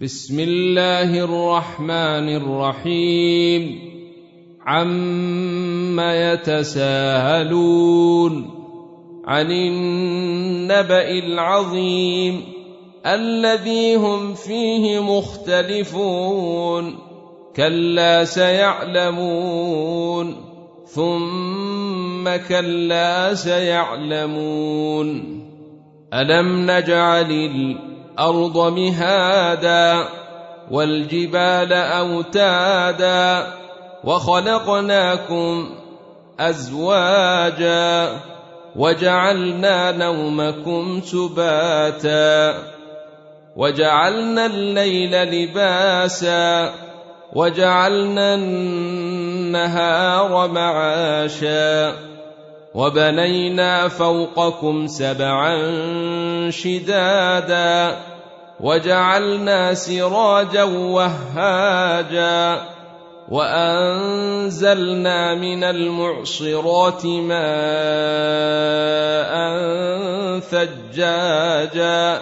بسم الله الرحمن الرحيم. عم يتساءلون عن النبا العظيم الذي هم فيه مختلفون كلا سيعلمون ثم كلا سيعلمون الم نجعل الأرض مهادا والجبال أوتادا وخلقناكم أزواجا وجعلنا نومكم سباتا وجعلنا الليل لباسا وجعلنا النهار معاشا وبنينا فوقكم سبعا شدادا وجعلنا سراجا وهاجا وأنزلنا من المعصرات ماء ثجاجا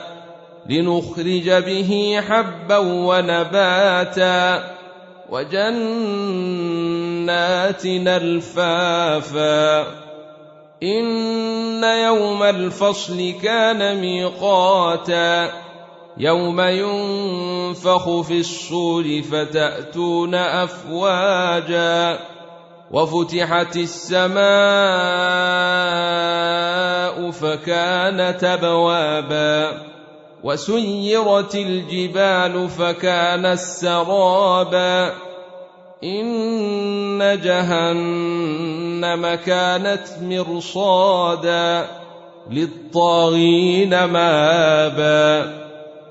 لنخرج به حبا ونباتا وجنات الفافا إن يوم الفصل كان ميقاتا يوم ينفخ في الصور فتأتون أفواجا وفتحت السماء فكانت ابوابا وسيرت الجبال فكانت سرابا إن جهنم كانت مرصادا للطاغين مآبا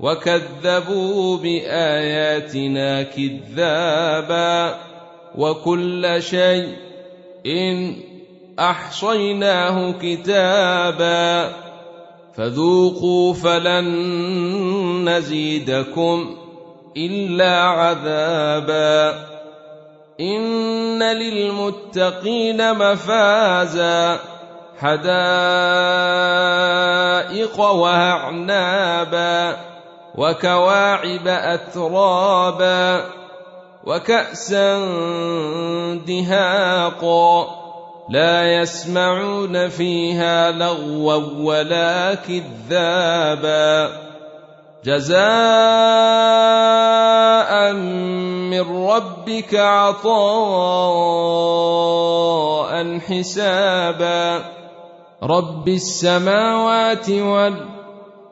وكذبوا بآياتنا كذابا وكل شيء إن أحصيناه كتابا فذوقوا فلن نزيدكم إلا عذابا إن للمتقين مفازا حدائق وأعنابا وكواعب أترابا وكأسا دهاقا لا يسمعون فيها لغوا ولا كذابا جزاء من ربك عطاء حسابا رب السماوات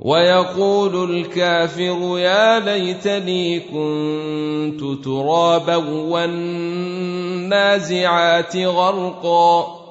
ويقول الكافر يا ليتني كنت ترابا والنازعات غرقا